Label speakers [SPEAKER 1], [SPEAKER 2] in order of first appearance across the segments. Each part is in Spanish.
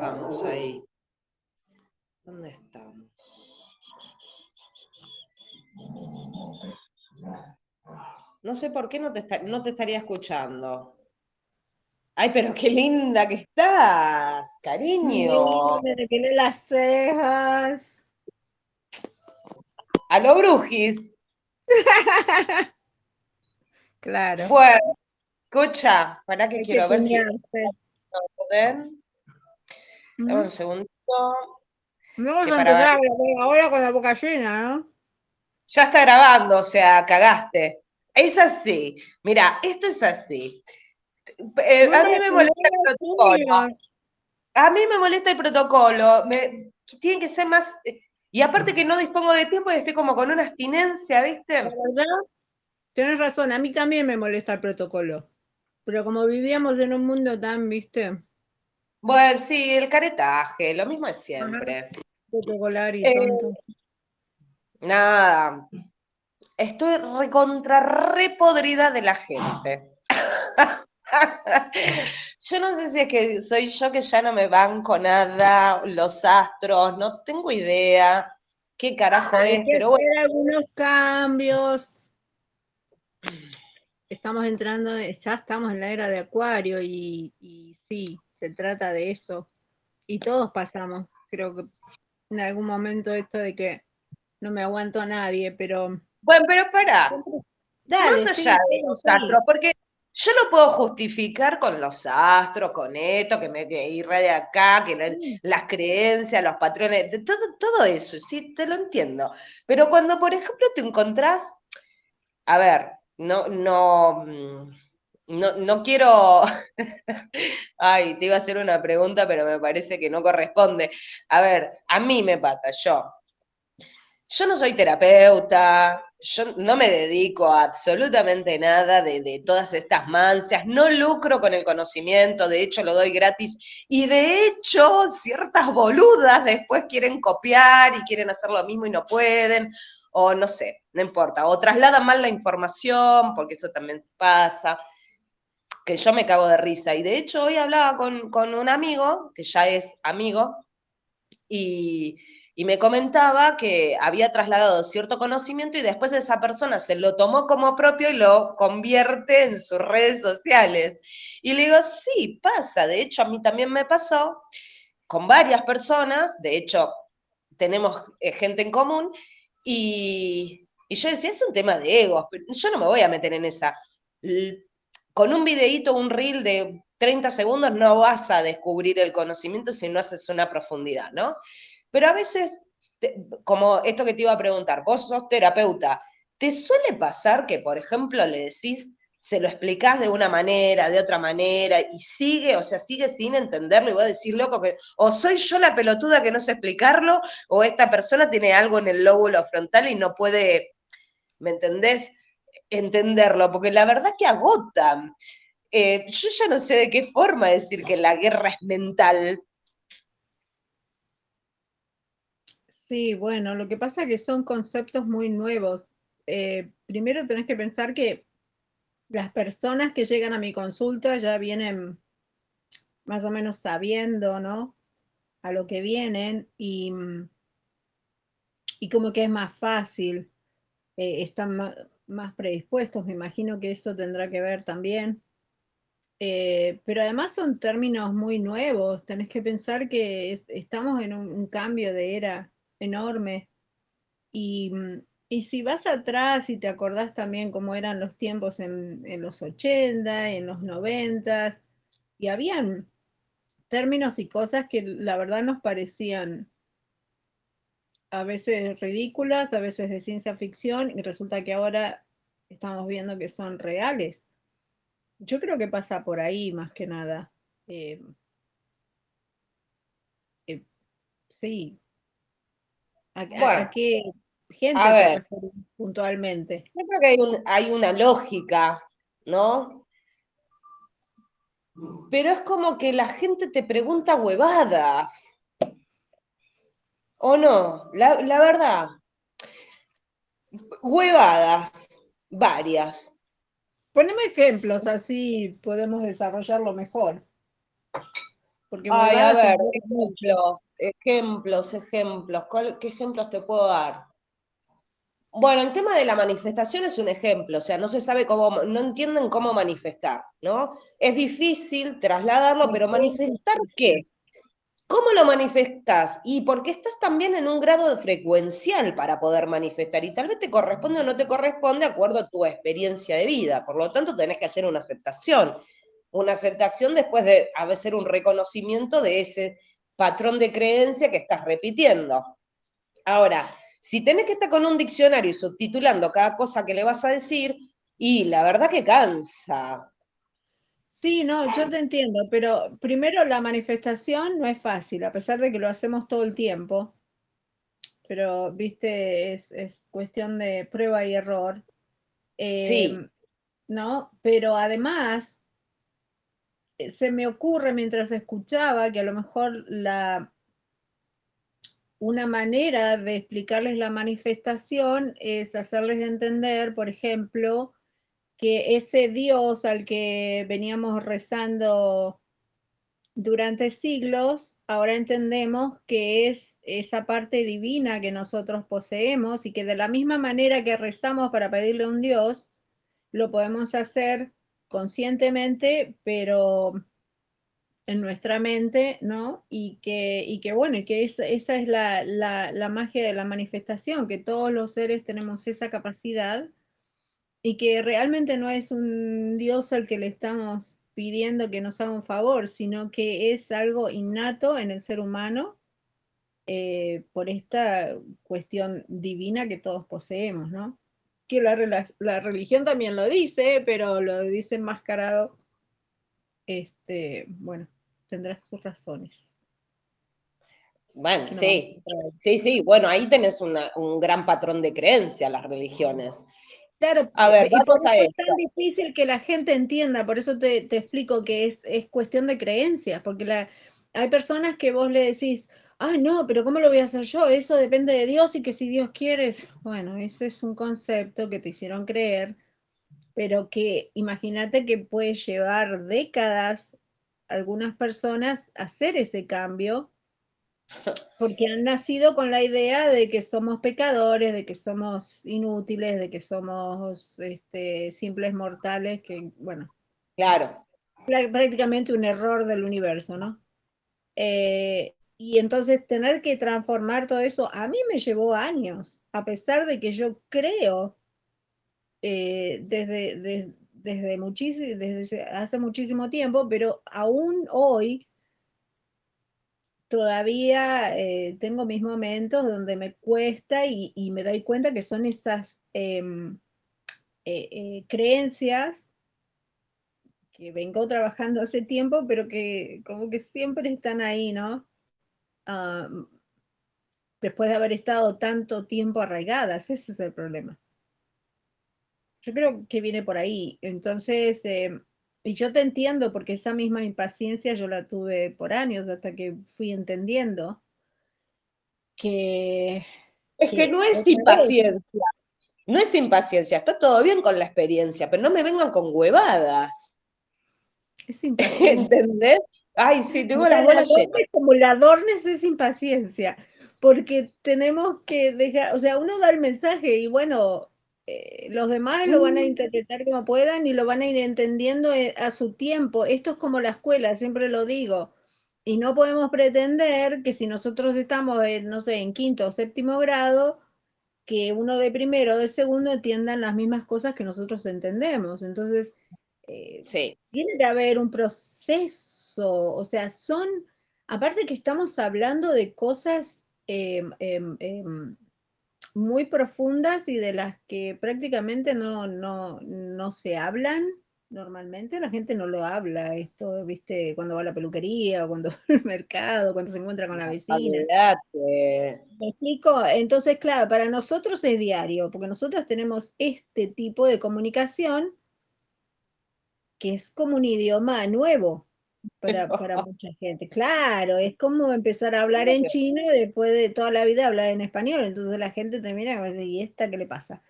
[SPEAKER 1] Vamos ahí. ¿Dónde estamos? No sé por qué no te, no te estaría escuchando. Ay, pero qué linda que estás, cariño.
[SPEAKER 2] Me tiene las cejas.
[SPEAKER 1] A lo brujis.
[SPEAKER 2] claro.
[SPEAKER 1] Bueno, escucha, para que quiero ver si.
[SPEAKER 2] Dame
[SPEAKER 1] un segundito.
[SPEAKER 2] Vamos a empezar ahora con la boca llena, ¿no?
[SPEAKER 1] Ya está grabando, o sea, cagaste. Es así. Mira, esto es así. Eh, a mí me molesta el protocolo. A mí me molesta el protocolo. Me, tiene que ser más. Y aparte que no dispongo de tiempo y estoy como con una abstinencia, ¿viste?
[SPEAKER 2] verdad, tienes razón, a mí también me molesta el protocolo. Pero como vivíamos en un mundo tan, ¿viste?
[SPEAKER 1] Bueno, sí, el caretaje, lo mismo de siempre.
[SPEAKER 2] Eh, tonto.
[SPEAKER 1] Nada. Estoy recontra repodrida de la gente. yo no sé si es que soy yo que ya no me banco nada, los astros, no tengo idea qué carajo es, pero
[SPEAKER 2] bueno. algunos cambios. Estamos entrando, ya estamos en la era de Acuario y, y sí, se trata de eso. Y todos pasamos, creo que en algún momento esto de que no me aguanto a nadie, pero...
[SPEAKER 1] Bueno, pero para. Dale, Más allá de los astros, porque yo lo puedo justificar con los astros, con esto, que me irra de acá, que las creencias, los patrones, de todo, todo eso, sí, te lo entiendo. Pero cuando, por ejemplo, te encontrás, a ver, no, no, mm, no, no quiero, ay, te iba a hacer una pregunta, pero me parece que no corresponde. A ver, a mí me pasa, yo, yo no soy terapeuta, yo no me dedico a absolutamente nada de, todas estas mancias, no lucro con el conocimiento, de hecho lo doy gratis, y de hecho ciertas boludas después quieren copiar y quieren hacer lo mismo y no pueden, o no sé, no importa, o trasladan mal la información, porque eso también pasa, que yo me cago de risa. Y de hecho hoy hablaba con, con un amigo, que ya es amigo, y y me comentaba que había trasladado cierto conocimiento y después esa persona se lo tomó como propio y lo convierte en sus redes sociales. Y le digo, sí, pasa, de hecho a mí también me pasó con varias personas, de hecho tenemos eh, gente en común, y, y yo decía, es un tema de egos, yo no me voy a meter en esa. Con un videíto, un reel de 30 segundos no vas a descubrir el conocimiento si no haces una profundidad, ¿no? Pero a veces, como esto que te iba a preguntar, vos sos terapeuta, ¿te suele pasar que, por ejemplo, le decís, se lo explicás de una manera, de otra manera, y sigue, o sea, sigue sin entenderlo y va a decir, loco, que o soy yo la pelotuda que no sé explicarlo, o esta persona tiene algo en el lóbulo frontal y no puede, ¿me entendés? Entenderlo, porque la verdad que agota. Eh, yo ya no sé de qué forma decir que la guerra es mental,
[SPEAKER 2] Sí, bueno, lo que pasa es que son conceptos muy nuevos. Eh, primero tenés que pensar que las personas que llegan a mi consulta ya vienen más o menos sabiendo, ¿no? A lo que vienen y, y como que es más fácil, eh, están más, predispuestos, me imagino que eso tendrá que ver también. Eh, pero además son términos muy nuevos, tenés que pensar que estamos en un cambio de era enorme. Mm, y, si vas atrás y te acordás también cómo eran los tiempos en, los 80, en los 90, y habían términos y cosas que la verdad nos parecían a veces ridículas, a veces de ciencia ficción, y resulta que ahora estamos viendo que son reales. Yo creo que pasa por ahí más que nada. Eh, eh, sí, ¿A, qué gente a ver, puntualmente?
[SPEAKER 1] Yo creo que hay, hay una lógica, ¿no? Pero es como que la gente te pregunta huevadas. ¿O no? La, la verdad. Huevadas, varias.
[SPEAKER 2] Poneme ejemplos, así podemos desarrollarlo mejor. Porque
[SPEAKER 1] Ay, a ver, ejemplos, ejemplos, ejemplos. ¿Qué ejemplos te puedo dar? Bueno, el tema de la manifestación es un ejemplo, o sea, no se sabe cómo, no entienden cómo manifestar, ¿no? Es difícil trasladarlo, pero manifestar qué? ¿Cómo lo manifestas? Y porque estás también en un grado de frecuencial para poder manifestar, y tal vez te corresponde o no te corresponde de acuerdo a tu experiencia de vida, por lo tanto tenés que hacer una aceptación una aceptación después de hacer un reconocimiento de ese patrón de creencia que estás repitiendo. Ahora, si tenés que estar con un diccionario y subtitulando cada cosa que le vas a decir, y la verdad que cansa.
[SPEAKER 2] Sí, no, yo te entiendo, pero primero la manifestación no es fácil, a pesar de que lo hacemos todo el tiempo. Pero, viste, es, cuestión de prueba y error.
[SPEAKER 1] sí. Em,
[SPEAKER 2] ¿No? Pero además, se me ocurre mientras escuchaba que a lo mejor la, una manera de explicarles la manifestación es hacerles entender, por ejemplo, que ese Dios al que veníamos rezando durante siglos, ahora entendemos que es esa parte divina que nosotros poseemos y que de la misma manera que rezamos para pedirle a un Dios, lo podemos hacer conscientemente, pero en nuestra mente, ¿no? Y que, y que bueno, y que esa, esa es la, la, la, magia de la manifestación, que todos los seres tenemos esa capacidad y que realmente no es un Dios al que le estamos pidiendo que nos haga un favor, sino que es algo innato en el ser humano eh, por esta cuestión divina que todos poseemos, ¿no? que la, religión también lo dice, pero lo dice enmascarado. Este, bueno, tendrá sus razones.
[SPEAKER 1] Bueno, sí, sí, sí, bueno, ahí tenés un gran patrón de creencia, las religiones.
[SPEAKER 2] Claro, a ver, vamos a Es tan difícil que la gente entienda, por eso te, explico que es, es, cuestión de creencias, porque la, hay personas que vos le decís, ah, no, pero ¿cómo lo voy a hacer yo? Eso depende de Dios y que si Dios quiere, bueno, ese es un concepto que te hicieron creer, pero que imagínate que puede llevar décadas algunas personas a hacer ese cambio porque han nacido con la idea de que somos pecadores, de que somos inútiles, de que somos este, simples mortales, que, bueno.
[SPEAKER 1] Claro.
[SPEAKER 2] Prácticamente un error del universo, ¿no? Eh, y entonces tener que transformar todo eso, a mí me llevó años, a pesar de que yo creo eh, desde, desde, muchísimo, desde hace muchísimo tiempo, pero aún hoy todavía eh, tengo mis momentos donde me cuesta y, me doy cuenta que son esas em, eh, creencias que vengo trabajando hace tiempo, pero que como que siempre están ahí, ¿no? después de haber estado tanto tiempo arraigadas, ese es el problema. Yo creo que viene por ahí. Entonces, em, y yo te entiendo porque esa misma impaciencia yo la tuve por años hasta que fui entendiendo que...
[SPEAKER 1] Es que, no es impaciencia, no es impaciencia, está todo bien con la experiencia, pero no me vengan con huevadas.
[SPEAKER 2] Es impaciencia.
[SPEAKER 1] ¿Entendés? Ay, sí, tengo las bolas llenas.
[SPEAKER 2] Como la adornes es impaciencia, porque tenemos que dejar, o sea, uno da el mensaje y bueno, eh, los demás lo van a mm. interpretar como puedan y lo van a ir entendiendo eh, a su tiempo. Esto es como la escuela, siempre lo digo. Y no podemos pretender que si nosotros estamos, en, no sé, en quinto o séptimo grado, que uno de primero o de segundo entiendan las mismas cosas que nosotros entendemos. Entonces, eh, tiene que haber un proceso o sea, son, aparte que estamos hablando de cosas em, em, em, muy profundas y de las que prácticamente no, no, no se hablan normalmente, la gente no lo habla, esto, viste, cuando va a la peluquería o cuando va al mercado, cuando se encuentra con la vecina. ¿Me explico? Entonces, claro, para nosotros es diario, porque nosotros tenemos este tipo de comunicación que es como un idioma nuevo para, para mucha gente. Claro, es como empezar a hablar en chino y después de toda la vida hablar en español. Entonces la gente te mira y decir, ¿y esta qué le pasa?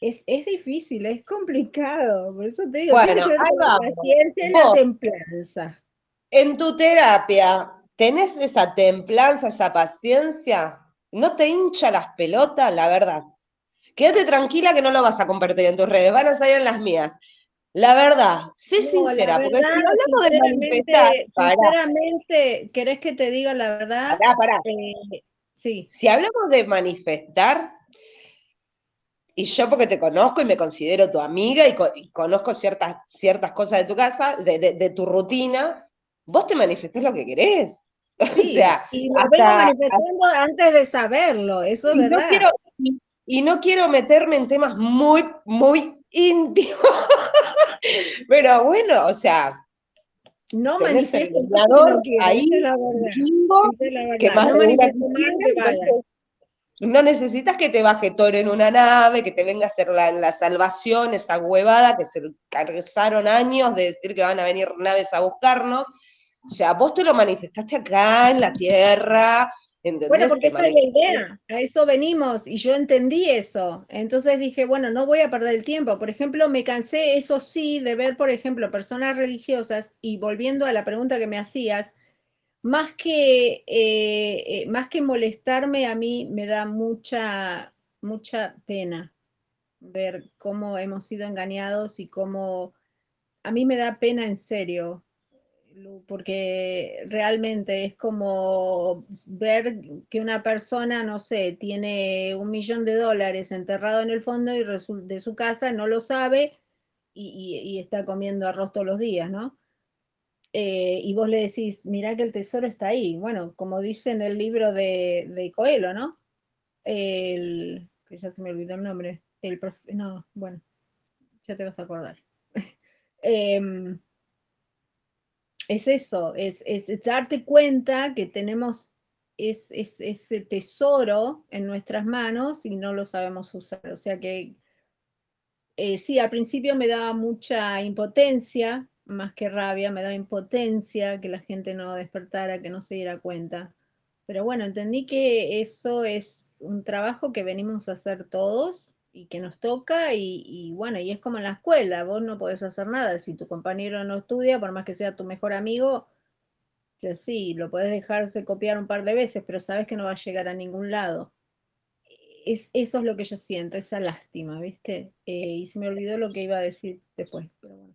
[SPEAKER 2] Es, es difícil, es complicado. Por eso te digo,
[SPEAKER 1] bueno,
[SPEAKER 2] la paciencia y la templanza.
[SPEAKER 1] en tu terapia, ¿tenés esa templanza, esa paciencia? ¿No te hincha las pelotas, la verdad? Quédate tranquila que no lo vas a compartir en tus redes, van a salir en las mías. La verdad, sé sincera, porque si hablamos de manifestar.
[SPEAKER 2] Sinceramente, ¿querés que te diga la verdad?
[SPEAKER 1] Pará, pará. Eh, sí. Si hablamos de manifestar, y yo porque te conozco y me considero tu amiga y, conozco ciertas, ciertas cosas de tu casa, de, tu rutina, vos te manifestás lo que querés.
[SPEAKER 2] Sí, o sea, y lo vengo manifestando antes de saberlo, eso es verdad.
[SPEAKER 1] Y no quiero meterme en temas muy, muy íntimo. Pero bueno, o sea.
[SPEAKER 2] No manifiesto
[SPEAKER 1] ahí, que más no, no necesitas que te baje Thor en una nave, que te venga a hacer la, salvación, esa huevada que se cargaron años de decir que van a venir naves a buscarnos. O sea, vos te lo manifestaste acá en la Tierra,
[SPEAKER 2] bueno, porque esa es la idea, a eso venimos y yo entendí eso. Entonces dije, bueno, no voy a perder el tiempo. Por ejemplo, me cansé, eso sí, de ver, por ejemplo, personas religiosas y volviendo a la pregunta que me hacías, más que, eh, eh, más que molestarme, a mí me da mucha, mucha pena ver cómo hemos sido engañados y cómo a mí me da pena en serio porque realmente es como ver que una persona, no sé, tiene un millón de dólares enterrado en el fondo y de su casa no lo sabe y, está comiendo arroz todos los días, ¿no? Eh, y vos le decís, mira que el tesoro está ahí. Bueno, como dice en el libro de, de Coelho, ¿no? El, que ya se me olvidó el nombre. El no, bueno, ya te vas a acordar. eh, es eso, es, darte cuenta que tenemos ese tesoro en nuestras manos y no lo sabemos usar. O sea que eh, sí, al principio me daba mucha impotencia, más que rabia, me daba impotencia que la gente no despertara, que no se diera cuenta. Pero bueno, entendí que eso es un trabajo que venimos a hacer todos y que nos toca y, bueno, y es como en la escuela, vos no podés hacer nada, si tu compañero no estudia, por más que sea tu mejor amigo, sí, lo podés dejarse copiar un par de veces, pero sabes que no va a llegar a ningún lado. Es, eso es lo que yo siento, esa lástima, ¿viste? Eh, y se me olvidó lo que iba a decir después, pero bueno.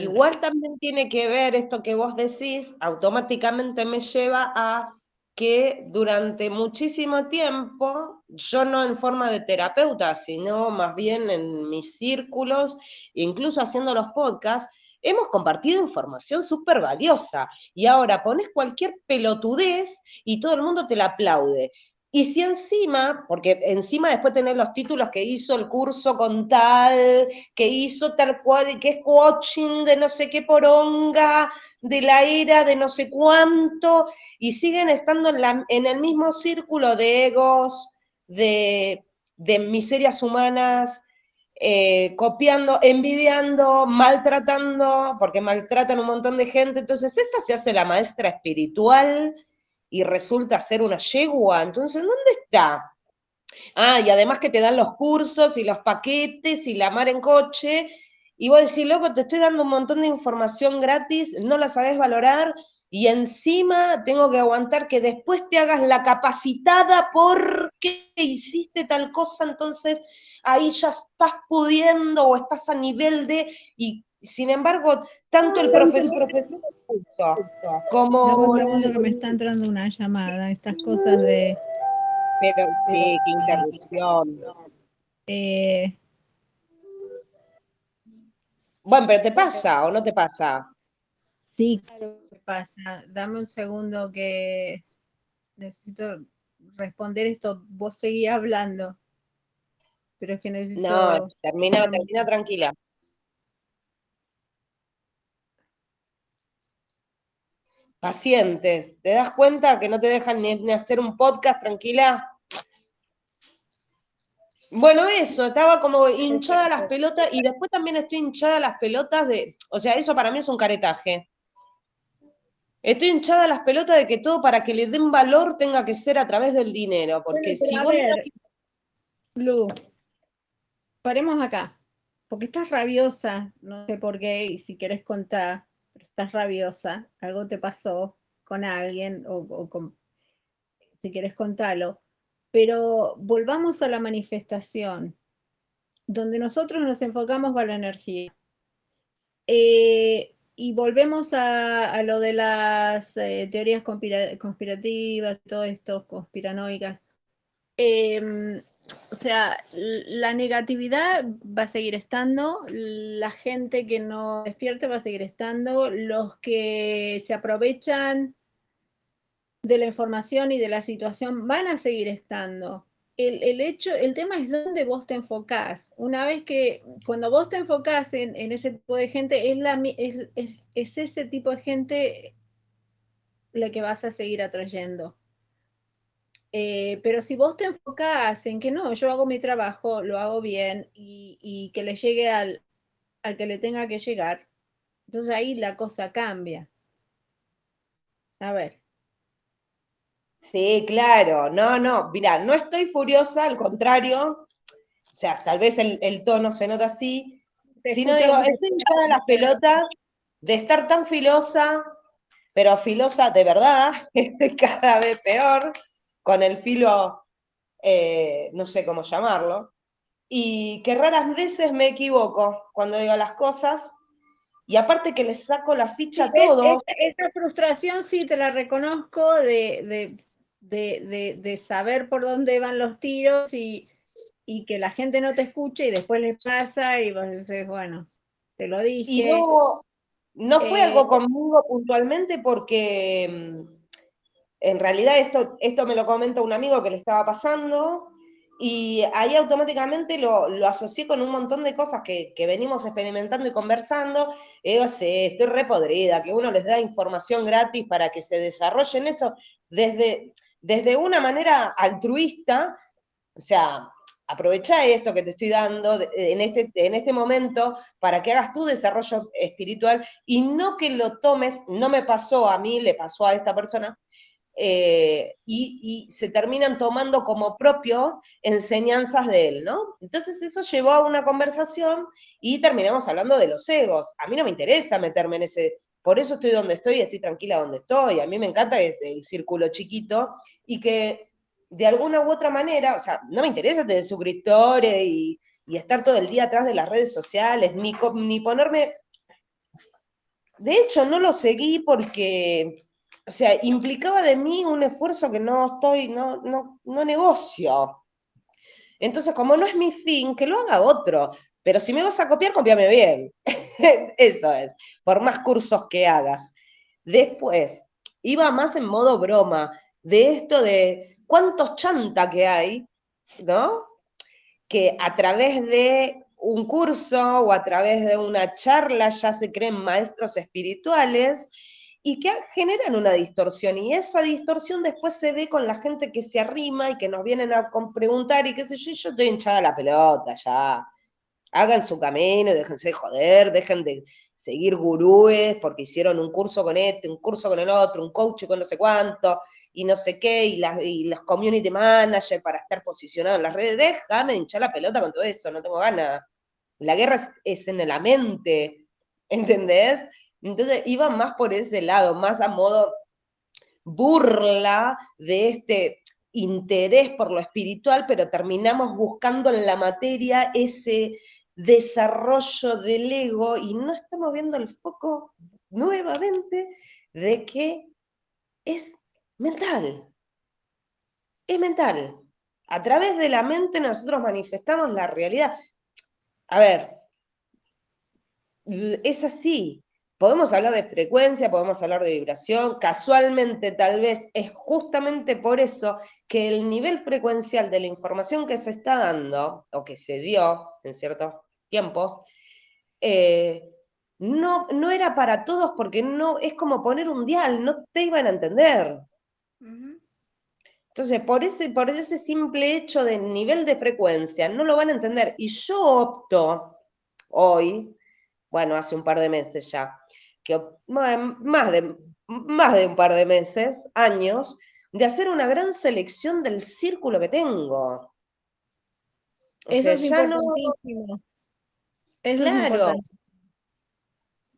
[SPEAKER 1] Igual también tiene que ver esto que vos decís, automáticamente me lleva a que durante muchísimo tiempo, yo no en forma de terapeuta, sino más bien en mis círculos, incluso haciendo los podcasts, hemos compartido información súper valiosa. Y ahora pones cualquier pelotudez y todo el mundo te la aplaude. Y si encima, porque encima después tenés los títulos que hizo el curso con tal, que hizo tal cual, que es coaching de no sé qué poronga, de la era de no sé cuánto, y siguen estando en, el mismo círculo de egos, de, miserias humanas, eh, copiando, envidiando, maltratando, porque maltratan un montón de gente. Entonces, esta se hace la maestra espiritual y resulta ser una yegua. Entonces, ¿dónde está? Ah, y además que te dan los cursos y los paquetes y la mar en coche, y vos decís, loco, te estoy dando un montón de información gratis, no la sabes valorar, y encima tengo que aguantar que después te hagas la capacitada porque hiciste tal cosa, entonces ahí ya estás pudiendo o estás a nivel de, y sin embargo, tanto el profesor,
[SPEAKER 2] como... Un segundo que me está entrando una llamada, estas cosas de...
[SPEAKER 1] Pero sí, qué interrupción.
[SPEAKER 2] Eh,
[SPEAKER 1] bueno, pero ¿te pasa o no te pasa?
[SPEAKER 2] Sí, claro que pasa. Dame un segundo que necesito responder esto. Vos seguís hablando. Pero es que necesito.
[SPEAKER 1] No, termina, termina tranquila. Pacientes, ¿te das cuenta que no te dejan ni hacer un podcast tranquila? Bueno, eso, estaba como hinchada las pelotas y después también estoy hinchada las pelotas de, o sea, eso para mí es un caretaje. Estoy hinchada las pelotas de que todo para que le den valor tenga que ser a través del dinero, porque si vos...
[SPEAKER 2] Lu, paremos acá, porque estás rabiosa, no sé por qué, y si querés contar, estás rabiosa, algo te pasó con alguien o, con, si quieres contarlo, pero volvamos a la manifestación, donde nosotros nos enfocamos a la energía. Eh, y volvemos a, lo de las eh, teorías conspirativas, todo esto, conspiranoicas. Em, o sea, la negatividad va a seguir estando, la gente que no despierte va a seguir estando, los que se aprovechan de la información y de la situación van a seguir estando. El, hecho, el tema es dónde vos te enfocás. Una vez que, cuando vos te enfocás en, ese tipo de gente, es, la, es ese tipo de gente la que vas a seguir atrayendo. Eh, pero si vos te enfocás en que no, yo hago mi trabajo, lo hago bien y, que le llegue al, al, que le tenga que llegar, entonces ahí la cosa cambia. A ver.
[SPEAKER 1] Sí, claro, no, no, mira, no estoy furiosa, al contrario, o sea, tal vez el, tono se nota así, sino digo, estoy hinchada las pelotas de estar tan filosa, pero filosa de verdad, estoy cada vez peor, con el filo, eh, no sé cómo llamarlo, y que raras veces me equivoco cuando digo las cosas, y aparte que les saco la ficha a todos.
[SPEAKER 2] Esa, frustración sí te la reconozco de, de, saber por dónde van los tiros y, que la gente no te escuche y después les pasa y vos bueno, te lo dije.
[SPEAKER 1] Y no, no fue algo eh, conmigo puntualmente porque mm, en realidad esto, esto me lo comenta un amigo que le estaba pasando y ahí automáticamente lo, asocié con un montón de cosas que, venimos experimentando y conversando. Y digo, estoy repodrida, que uno les da información gratis para que se desarrollen eso desde, desde una manera altruista, o sea, aprovecha esto que te estoy dando en este, en este momento para que hagas tu desarrollo espiritual y no que lo tomes, no me pasó a mí, le pasó a esta persona, eh, y, se terminan tomando como propios enseñanzas de él, ¿no? Entonces eso llevó a una conversación y terminamos hablando de los egos. A mí no me interesa meterme en ese, por eso estoy donde estoy, estoy tranquila donde estoy. A mí me encanta el círculo chiquito y que de alguna u otra manera, o sea, no me interesa tener suscriptores y, y estar todo el día atrás de las redes sociales, ni, ni ponerme... De hecho, no lo seguí porque o sea, implicaba de mí un esfuerzo que no estoy, no, no, no negocio. Entonces, como no es mi fin, que lo haga otro. Pero si me vas a copiar, copiame bien. Eso es, por más cursos que hagas. Después, iba más en modo broma, de esto de cuántos chanta que hay, ¿no? Que a través de un curso o a través de una charla ya se creen maestros espirituales y que generan una distorsión. Y esa distorsión después se ve con la gente que se arrima y que nos vienen a preguntar y qué sé yo, yo estoy hinchada la pelota ya. Hagan su camino, déjense de joder, dejen de seguir gurúes porque hicieron un curso con este, un curso con el otro, un coach con no sé cuánto, y no sé qué, y las, y community managers para estar posicionados en las redes. Déjame hinchar la pelota con todo eso, no tengo ganas. La guerra es, es en la mente, ¿entendés? Entonces iba más por ese lado, más a modo burla de este interés por lo espiritual, pero terminamos buscando en la materia ese desarrollo del ego y no estamos viendo el foco nuevamente de que es mental. Es mental. A través de la mente nosotros manifestamos la realidad. A ver, es así. Podemos hablar de frecuencia, podemos hablar de vibración, casualmente tal vez es justamente por eso que el nivel frecuencial de la información que se está dando, o que se dio en ciertos tiempos, eh, no, no era para todos porque no es como poner un dial, no te iban a entender. Entonces, por ese, por ese simple hecho de nivel de frecuencia, no lo van a entender. Y yo opto hoy, bueno, hace un par de meses ya, que más de, más de un par de meses, años, de hacer una gran selección del círculo que tengo.
[SPEAKER 2] Eso es importantísimo.
[SPEAKER 1] Eso claro.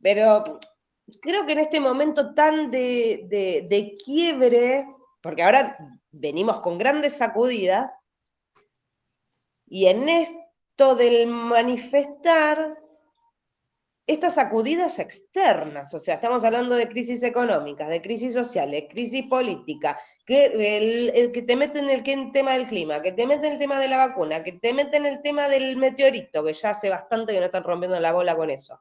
[SPEAKER 1] Pero creo que en este momento tan de, de quiebre, porque ahora venimos con grandes sacudidas, y en esto del manifestar, estas sacudidas externas, o sea, estamos hablando de crisis económicas, de crisis sociales, crisis política, que el, que te mete en el, tema del clima, que te mete en el tema de la vacuna, que te mete en el tema del meteorito, que ya hace bastante que no están rompiendo la bola con eso,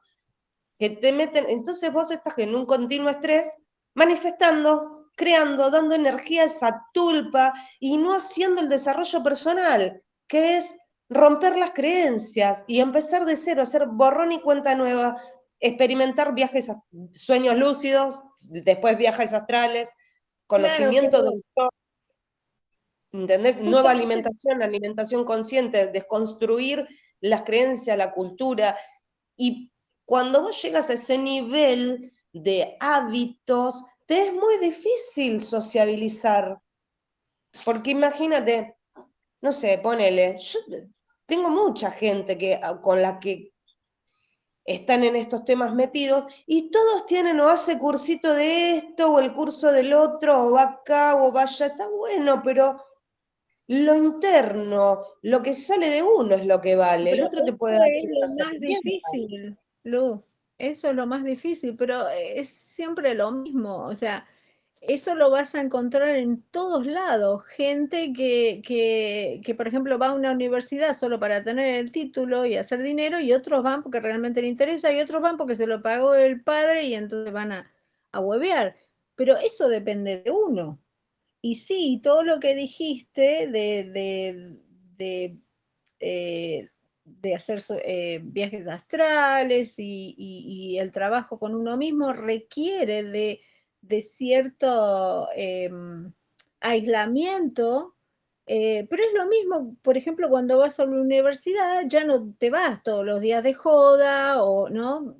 [SPEAKER 1] que te meten, entonces vos estás en un continuo estrés, manifestando, creando, dando energía a esa tulpa y no haciendo el desarrollo personal, que es romper las creencias y empezar de cero, hacer borrón y cuenta nueva, experimentar viajes, sueños lúcidos, después viajes astrales, conocimiento del todo. ¿Entendés? Nueva alimentación, alimentación consciente, desconstruir las creencias, la cultura. Y cuando vos llegas a ese nivel de hábitos, te es muy difícil sociabilizar. Porque imagínate, no sé, ponele, yo tengo mucha gente que, ah, con la que están en estos temas metidos y todos tienen o hace cursito de esto o el curso del otro o va acá o vaya, está bueno, pero lo interno, lo que sale de uno es lo que vale, el otro te puede dar
[SPEAKER 2] es lo más difícil, Lu, eso es lo más difícil, pero es siempre lo mismo, o sea, eso lo vas a encontrar en todos lados. Gente que, que, que, por ejemplo, va a una universidad solo para tener el título y hacer dinero, y otros van porque realmente le interesa, y otros van porque se lo pagó el padre y entonces van a, a huevear. Pero eso depende de uno. Y sí, todo lo que dijiste de, de, de, eh, de hacer eh, viajes astrales y, y el trabajo con uno mismo requiere de de cierto em, aislamiento, eh, pero es lo mismo, por ejemplo, cuando vas a la universidad, ya no te vas todos los días de joda o no,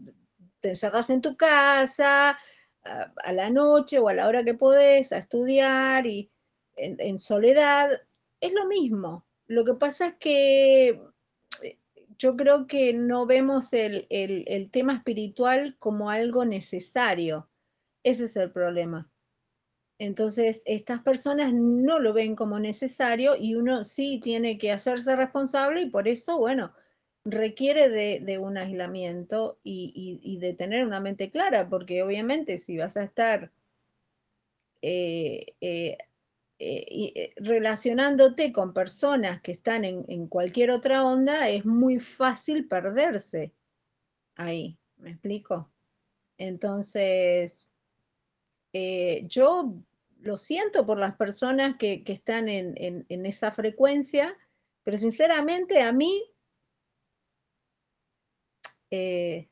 [SPEAKER 2] te encerras en tu casa a, la noche o a la hora que podés a estudiar y en, soledad, es lo mismo. Lo que pasa es que eh, yo creo que no vemos el tema espiritual como algo necesario ese es el problema. Entonces, estas personas no lo ven como necesario y uno sí tiene que hacerse responsable y por eso, bueno, requiere de, un aislamiento y, de tener una mente clara, porque obviamente si vas a estar eh, eh, eh, relacionándote con personas que están en cualquier otra onda, es muy fácil perderse ahí, ¿me explico? Entonces, eh, yo lo siento por las personas que, están en, esa frecuencia, pero sinceramente a mí eh,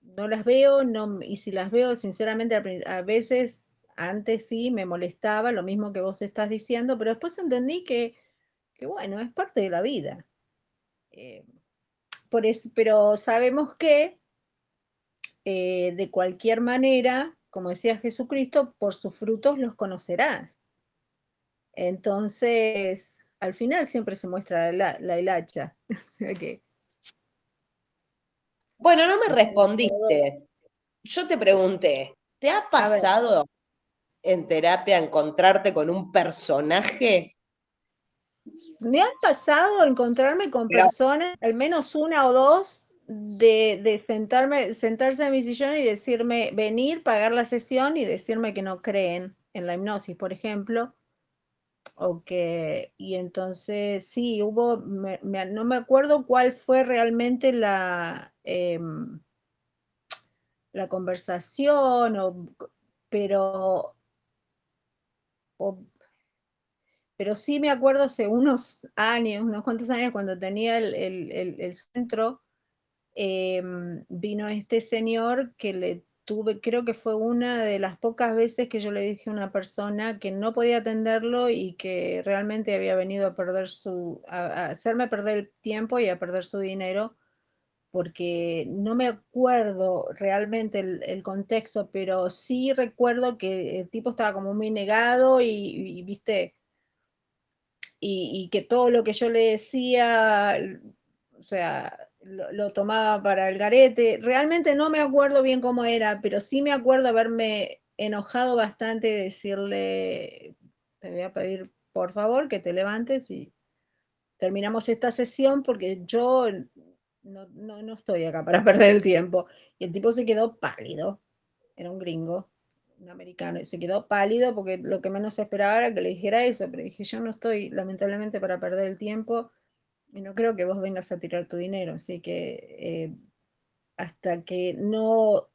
[SPEAKER 2] no las veo, no, y si las veo, sinceramente a, veces antes sí me molestaba, lo mismo que vos estás diciendo, pero después entendí que, bueno, es parte de la vida. Eh, pero sabemos que de cualquier manera como decía Jesucristo, por sus frutos los conocerás. Entonces, al final siempre se muestra la, la hilacha.
[SPEAKER 1] Bueno, no me respondiste. Yo te pregunté, ¿te ha pasado en terapia encontrarte con un personaje?
[SPEAKER 2] Me ha pasado encontrarme con personas, al menos una o dos, de, sentarme, sentarse en mi sillón y decirme, venir, pagar la sesión y decirme que no creen en la hipnosis, por ejemplo. O y entonces sí, hubo, no me acuerdo cuál fue realmente la, em, la conversación, pero, pero sí me acuerdo hace unos años, unos cuantos años, cuando tenía el, el centro, Em, vino este señor que le tuve, creo que fue una de las pocas veces que yo le dije a una persona que no podía atenderlo y que realmente había venido a perder su, a, hacerme perder el tiempo y a perder su dinero, porque no me acuerdo realmente el, contexto, pero sí recuerdo que el tipo estaba como muy negado y, viste, y, y que todo lo que yo le decía, o sea, lo, tomaba para el garete. Realmente no me acuerdo bien cómo era, pero sí me acuerdo haberme enojado bastante y decirle, te voy a pedir por favor que te levantes y terminamos esta sesión porque yo no, no, estoy acá para perder el tiempo. Y el tipo se quedó pálido, era un gringo, un americano, y se quedó pálido porque lo que menos esperaba era que le dijera eso, pero dije, yo no estoy lamentablemente para perder el tiempo y no creo que vos vengas a tirar tu dinero, así que eh, hasta que no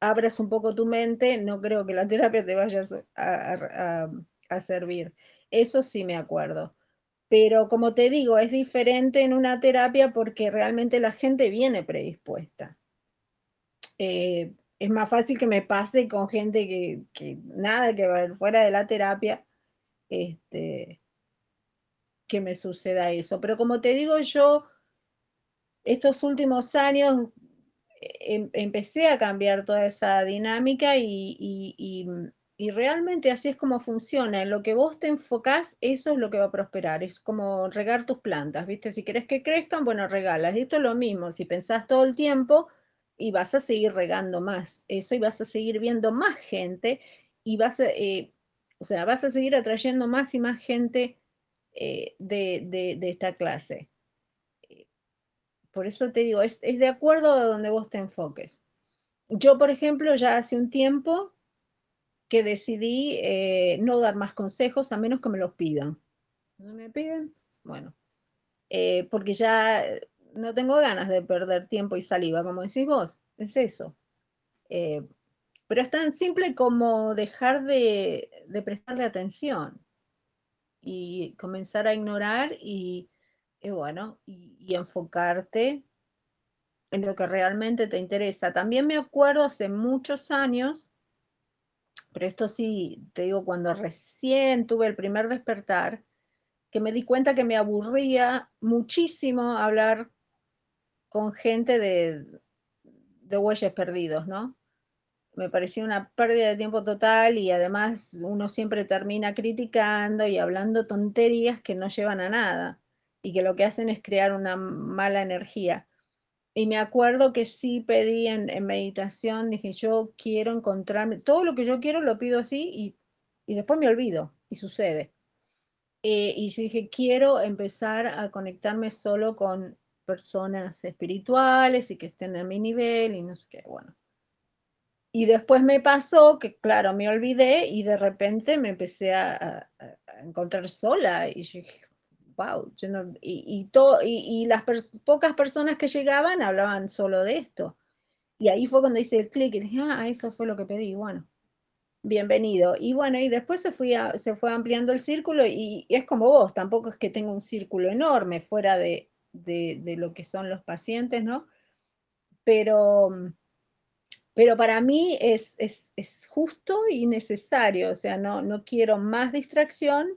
[SPEAKER 2] abras un poco tu mente, no creo que la terapia te vaya a, servir. Eso sí me acuerdo. Pero como te digo, es diferente en una terapia porque realmente la gente viene predispuesta. Eh, es más fácil que me pase con gente que, que, nada que ver fuera de la terapia, este, que me suceda eso. Pero como te digo, yo estos últimos años em, empecé a cambiar toda esa dinámica y, realmente así es como funciona. En lo que vos te enfocás, eso es lo que va a prosperar. Es como regar tus plantas, ¿viste? Si querés que crezcan, bueno, regalas. Y esto es lo mismo. Si pensás todo el tiempo y vas a seguir regando más eso y vas a seguir viendo más gente y vas a, eh, o sea, vas a seguir atrayendo más y más gente eh, de, esta clase. Por eso te digo, es, de acuerdo a donde vos te enfoques. Yo, por ejemplo, ya hace un tiempo que decidí eh, no dar más consejos a menos que me los pidan. ¿No me piden? Bueno, eh, porque ya no tengo ganas de perder tiempo y saliva, como decís vos, es eso. pero es tan simple como dejar de prestarle atención y comenzar a ignorar y, bueno, y, enfocarte en lo que realmente te interesa. También me acuerdo hace muchos años, pero esto sí, te digo, cuando recién tuve el primer despertar, que me di cuenta que me aburría muchísimo hablar con gente de, de huellas perdidos, ¿no? Me parecía una pérdida de tiempo total y además uno siempre termina criticando y hablando tonterías que no llevan a nada y que lo que hacen es crear una mala energía. Y me acuerdo que sí pedí en, meditación, dije, yo quiero encontrarme, todo lo que yo quiero lo pido así y, después me olvido y sucede. Eh, y yo dije, quiero empezar a conectarme solo con personas espirituales y que estén a mi nivel y no sé qué, bueno y después me pasó que, claro, me olvidé y de repente me empecé a, encontrar sola y yo dije, wow, y, y, y, las pocas personas que llegaban hablaban solo de esto. Y ahí fue cuando hice el clic y dije, ah, eso fue lo que pedí, bueno, bienvenido. Y bueno, y después se, fui se fue ampliando el círculo y, es como vos, tampoco es que tenga un círculo enorme fuera de, de, de lo que son los pacientes, ¿no? Pero pero para mí es, justo y necesario, o sea, no, no quiero más distracción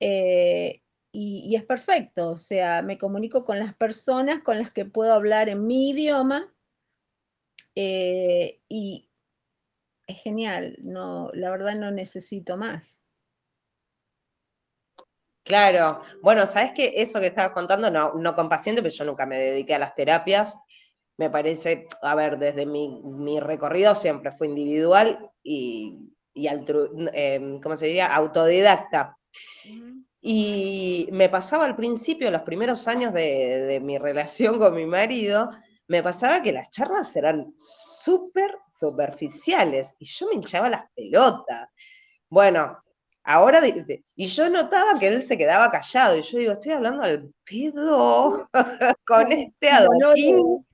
[SPEAKER 2] eh, y, es perfecto, o sea, me comunico con las personas con las que puedo hablar en mi idioma eh, y es genial, no, la verdad no necesito más.
[SPEAKER 1] Claro, bueno, sabes que eso que estabas contando, no, no con paciente, pero yo nunca me dediqué a las terapias, me parece, a ver, desde mi, recorrido siempre fue individual y, y em, ¿cómo se diría? Autodidacta. Y me pasaba al principio, los primeros años de, mi relación con mi marido, me pasaba que las charlas eran súper superficiales y yo me hinchaba las pelotas. Bueno, ahora, y yo notaba que él se quedaba callado y yo digo, estoy hablando al pedo con este adoquín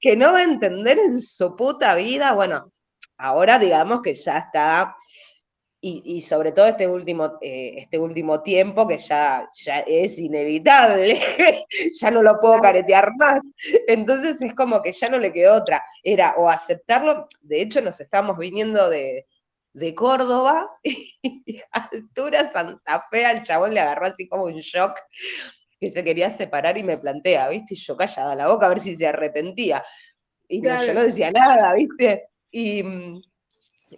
[SPEAKER 1] que no va a entender en su puta vida, bueno, ahora digamos que ya está, y, sobre todo este último, eh, este último tiempo que ya, ya es inevitable, ya no lo puedo caretear más, entonces es como que ya no le quedó otra, era o aceptarlo, de hecho nos estamos viniendo de, de Córdoba, y a altura Santa Fe al chabón le agarró así como un shock, que se quería separar y me plantea, ¿viste? Y yo callada la boca a ver si se arrepentía. Y yo no decía nada, ¿viste? Y,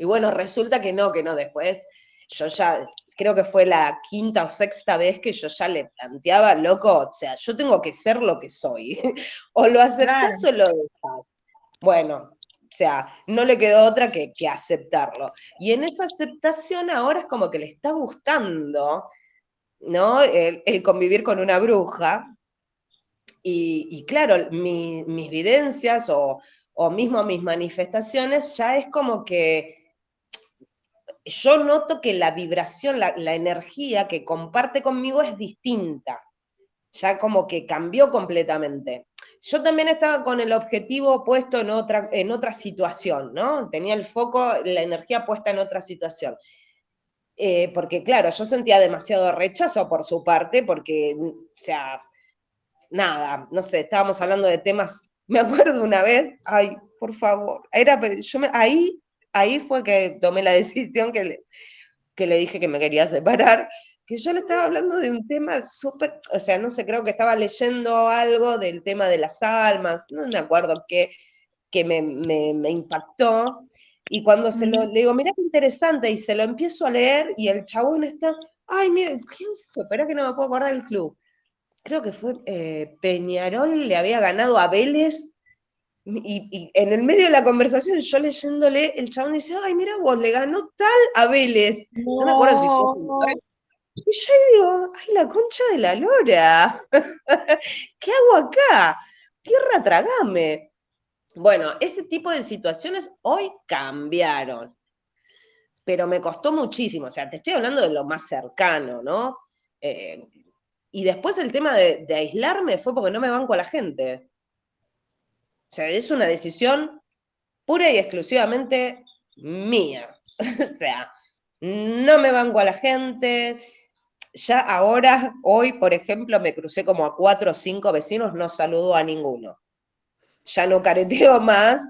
[SPEAKER 1] bueno, resulta que no, que no, después yo ya, creo que fue la quinta o sexta vez que yo ya le planteaba, loco, o sea, yo tengo que ser lo que soy. o lo aceptas o lo dejas. Bueno, o sea, no le quedó otra que, que, aceptarlo. Y en esa aceptación ahora es como que le está gustando, ¿no? El, convivir con una bruja. Y, claro, mis videncias o, o mismo mis manifestaciones ya es como que yo noto que la vibración, la, energía que comparte conmigo es distinta. Ya como que cambió completamente. Yo también estaba con el objetivo puesto en otra, en otra situación, ¿no? Tenía el foco, la energía puesta en otra situación. Eh, porque claro, yo sentía demasiado rechazo por su parte, porque, o sea, nada, no sé, estábamos hablando de temas, me acuerdo una vez, ay, por favor, era, yo me, ahí ahí fue que tomé la decisión que le, que le dije que me quería separar, que yo le estaba hablando de un tema súper, o sea, no sé, creo que estaba leyendo algo del tema de las almas, no me acuerdo qué, que me, impactó, y cuando se lo, le digo, mira qué interesante, y se lo empiezo a leer, y el chabón está, ay, miren, ¿quién fue? Espera que no me puedo acordar el club. Creo que fue eh, Peñarol, le había ganado a Vélez y, en el medio de la conversación, yo leyéndole, el chabón dice, ay, mira vos, le ganó tal a Vélez. No, me acuerdo si fue Y yo digo, ay, la concha de la lora. ¿Qué hago acá? Tierra tragame. Bueno, ese tipo de situaciones hoy cambiaron. Pero me costó muchísimo. O sea, te estoy hablando de lo más cercano, ¿no? Eh, y después el tema de, de aislarme fue porque no me banco a la gente. O sea, es una decisión pura y exclusivamente mía. o sea, no me banco a la gente. Ya ahora, hoy, por ejemplo, me crucé como a cuatro o cinco vecinos, no saludo a ninguno. Ya no careteo más,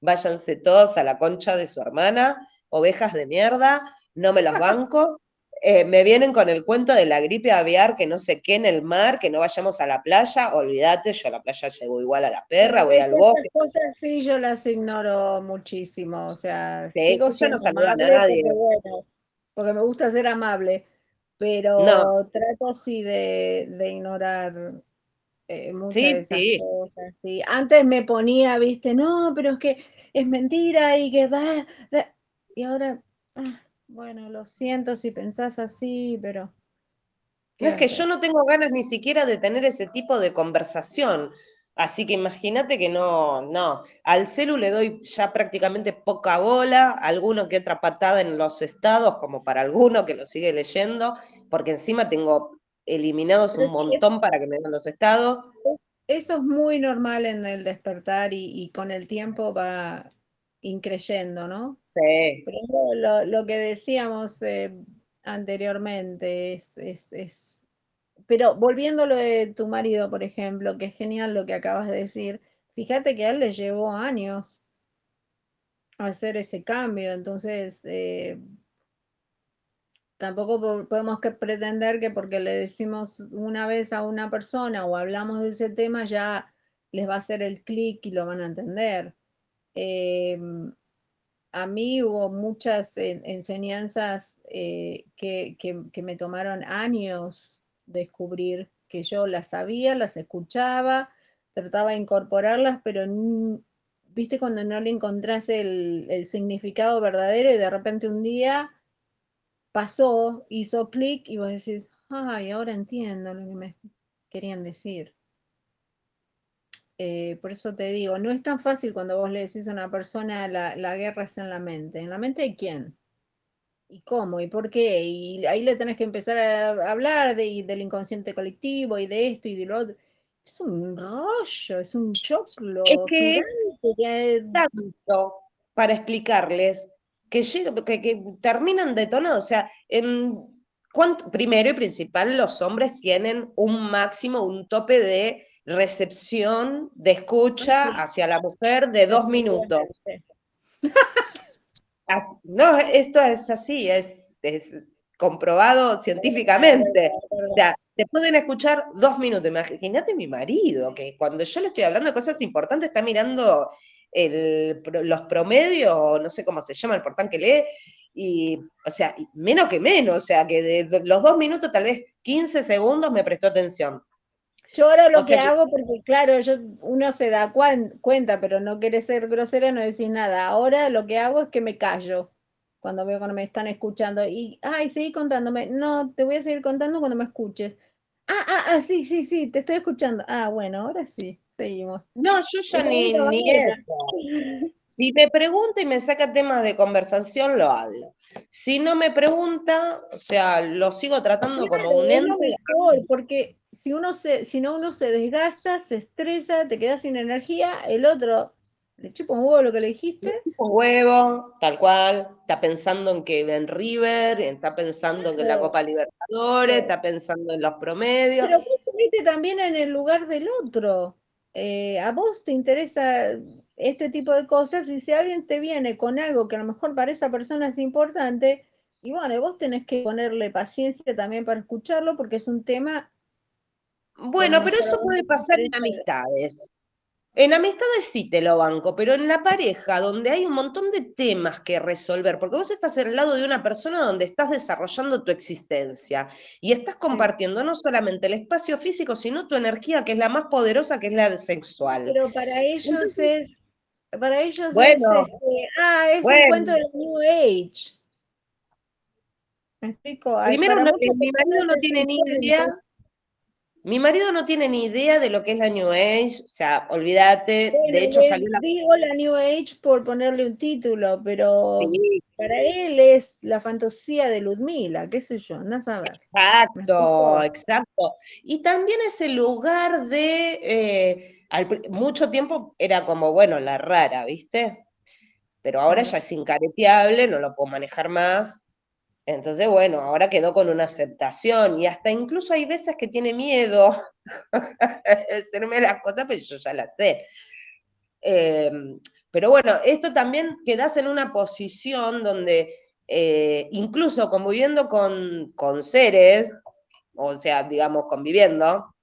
[SPEAKER 1] váyanse todos a la concha de su hermana, ovejas de mierda, no me los banco, eh, me vienen con el cuento de la gripe aviar, que no sé qué en el mar, que no vayamos a la playa, olvídate, yo a la playa llevo igual a la perra, voy al bosque.
[SPEAKER 2] cosas sí, yo las ignoro muchísimo, o sea, sigo siendo no amable a nadie. Porque, bueno, porque me gusta ser amable, pero trato sí de, ignorar eh, muchas de esas cosas. Sí. Antes me ponía, viste, no, pero es que es mentira y que va, y ahora... Ah, bueno, lo siento si pensás así, pero...
[SPEAKER 1] No, es que yo no tengo ganas ni siquiera de tener ese tipo de conversación. Así que imagínate que no, no. Al celu le doy ya prácticamente poca bola, alguno que otra patada en los estados, como para alguno que lo sigue leyendo, porque encima tengo eliminados un montón para que me den los estados.
[SPEAKER 2] Eso es muy normal en el despertar y con el tiempo va, increyendo, ¿no?
[SPEAKER 1] Sí.
[SPEAKER 2] lo, que decíamos eh, anteriormente es, es, Pero volviendo a lo de tu marido, por ejemplo, que es genial lo que acabas de decir, fíjate que a él le llevó años hacer ese cambio, entonces eh, tampoco podemos pretender que porque le decimos una vez a una persona o hablamos de ese tema ya les va a hacer el clic y lo van a entender. Em, a mí hubo muchas enseñanzas eh, que, me tomaron años descubrir, que yo las sabía, las escuchaba, trataba de incorporarlas, pero viste cuando no le encontrás el significado verdadero y de repente un día pasó, hizo clic y vos decís, ay, ahora entiendo lo que me querían decir. Eh, por eso te digo, no es tan fácil cuando vos le decís a una persona la, guerra es en la mente. ¿En la mente de quién? ¿Y cómo? ¿Y por qué? Y ahí le tenés que empezar a hablar de, del inconsciente colectivo y de esto y de lo otro. Es un rollo, es un choclo.
[SPEAKER 1] Es que tanto para explicarles que, que, que terminan detonados. O sea, en, primero y principal, los hombres tienen un máximo, un tope de recepción de escucha hacia la mujer de dos minutos. No, esto es así, es, comprobado científicamente. O sea, te pueden escuchar dos minutos. Imagínate mi marido, que cuando yo le estoy hablando de cosas importantes está mirando los promedios, no sé cómo se llama el portal que lee, y, o sea, menos que menos, o sea, que de los dos minutos, tal vez 15 segundos me prestó atención.
[SPEAKER 2] Yo ahora lo que, hago, porque claro, yo, uno se da cuenta, pero no quiere ser grosera, no decir nada. Ahora lo que hago es que me callo cuando veo que no me están escuchando. Y, ay, seguí contándome. No, te voy a seguir contando cuando me escuches. Ah, ah, ah, sí, sí, sí, te estoy escuchando. Ah, bueno, ahora sí, seguimos.
[SPEAKER 1] No, yo ya ni, ni eso. Si me pregunta y me saca temas de conversación, lo hablo. Si no me pregunta, o sea, lo sigo tratando como un ente.
[SPEAKER 2] porque si uno se, si no uno se desgasta, se estresa, te quedas sin energía, el otro le chupa un huevo lo que le dijiste. Le
[SPEAKER 1] chupa un huevo, tal cual. Está pensando en que en River, está pensando en que la Copa Libertadores, está pensando en los promedios.
[SPEAKER 2] Pero vos te también en el lugar del otro. Eh, a vos te interesa este tipo de cosas y si alguien te viene con algo que a lo mejor para esa persona es importante, y bueno, vos tenés que ponerle paciencia también para escucharlo porque es un tema...
[SPEAKER 1] Bueno, pero eso puede pasar en amistades. En amistades sí te lo banco, pero en la pareja, donde hay un montón de temas que resolver, porque vos estás al lado de una persona donde estás desarrollando tu existencia y estás compartiendo no solamente el espacio físico, sino tu energía, que es la más poderosa, que es la sexual.
[SPEAKER 2] Pero para ellos es, para ellos es, este, ah, es un cuento del New Age.
[SPEAKER 1] ¿Me explico? Primero, mi marido no tiene ni idea. Mi marido no tiene ni idea de lo que es la New Age, o sea, olvídate, de hecho salió la...
[SPEAKER 2] Digo la New Age por ponerle un título, pero para él es la fantasía de Ludmila, qué sé yo, no sabes.
[SPEAKER 1] Exacto, exacto. Y también ese lugar de, eh, mucho tiempo era como, bueno, la rara, ¿viste? Pero ahora ya es incareteable, no lo puedo manejar más, entonces, bueno, ahora quedó con una aceptación y hasta incluso hay veces que tiene miedo de hacerme las cosas, pero yo ya las sé. Em, pero bueno, esto también quedas en una posición donde eh, incluso conviviendo con, seres, o sea, digamos, conviviendo,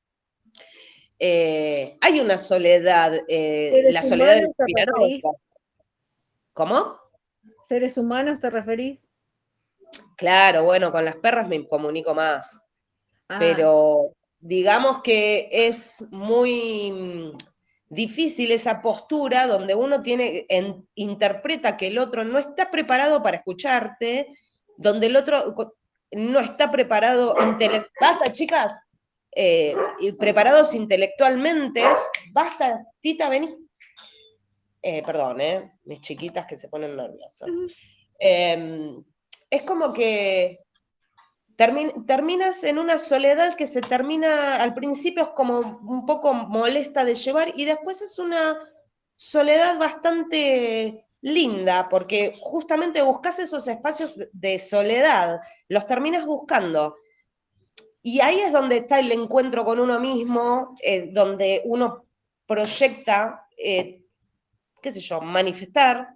[SPEAKER 1] eh, hay una soledad, eh, la soledad ¿Cómo?
[SPEAKER 2] ¿Seres humanos te referís?
[SPEAKER 1] Claro, bueno, con las perras me comunico más. Ah. Pero digamos que es muy mm, difícil esa postura donde uno tiene, interpreta que el otro no está preparado para escucharte, donde el otro no está preparado Basta, chicas, eh, preparados intelectualmente. Basta, Tita, vení. Eh, perdón, eh, mis chiquitas que se ponen nerviosas es como que terminas en una soledad que se termina, al principio es como un poco molesta de llevar y después es una soledad bastante linda, porque justamente buscas esos espacios de soledad, los terminas buscando. Y ahí es donde está el encuentro con uno mismo, eh, donde uno proyecta, eh, qué sé yo, manifestar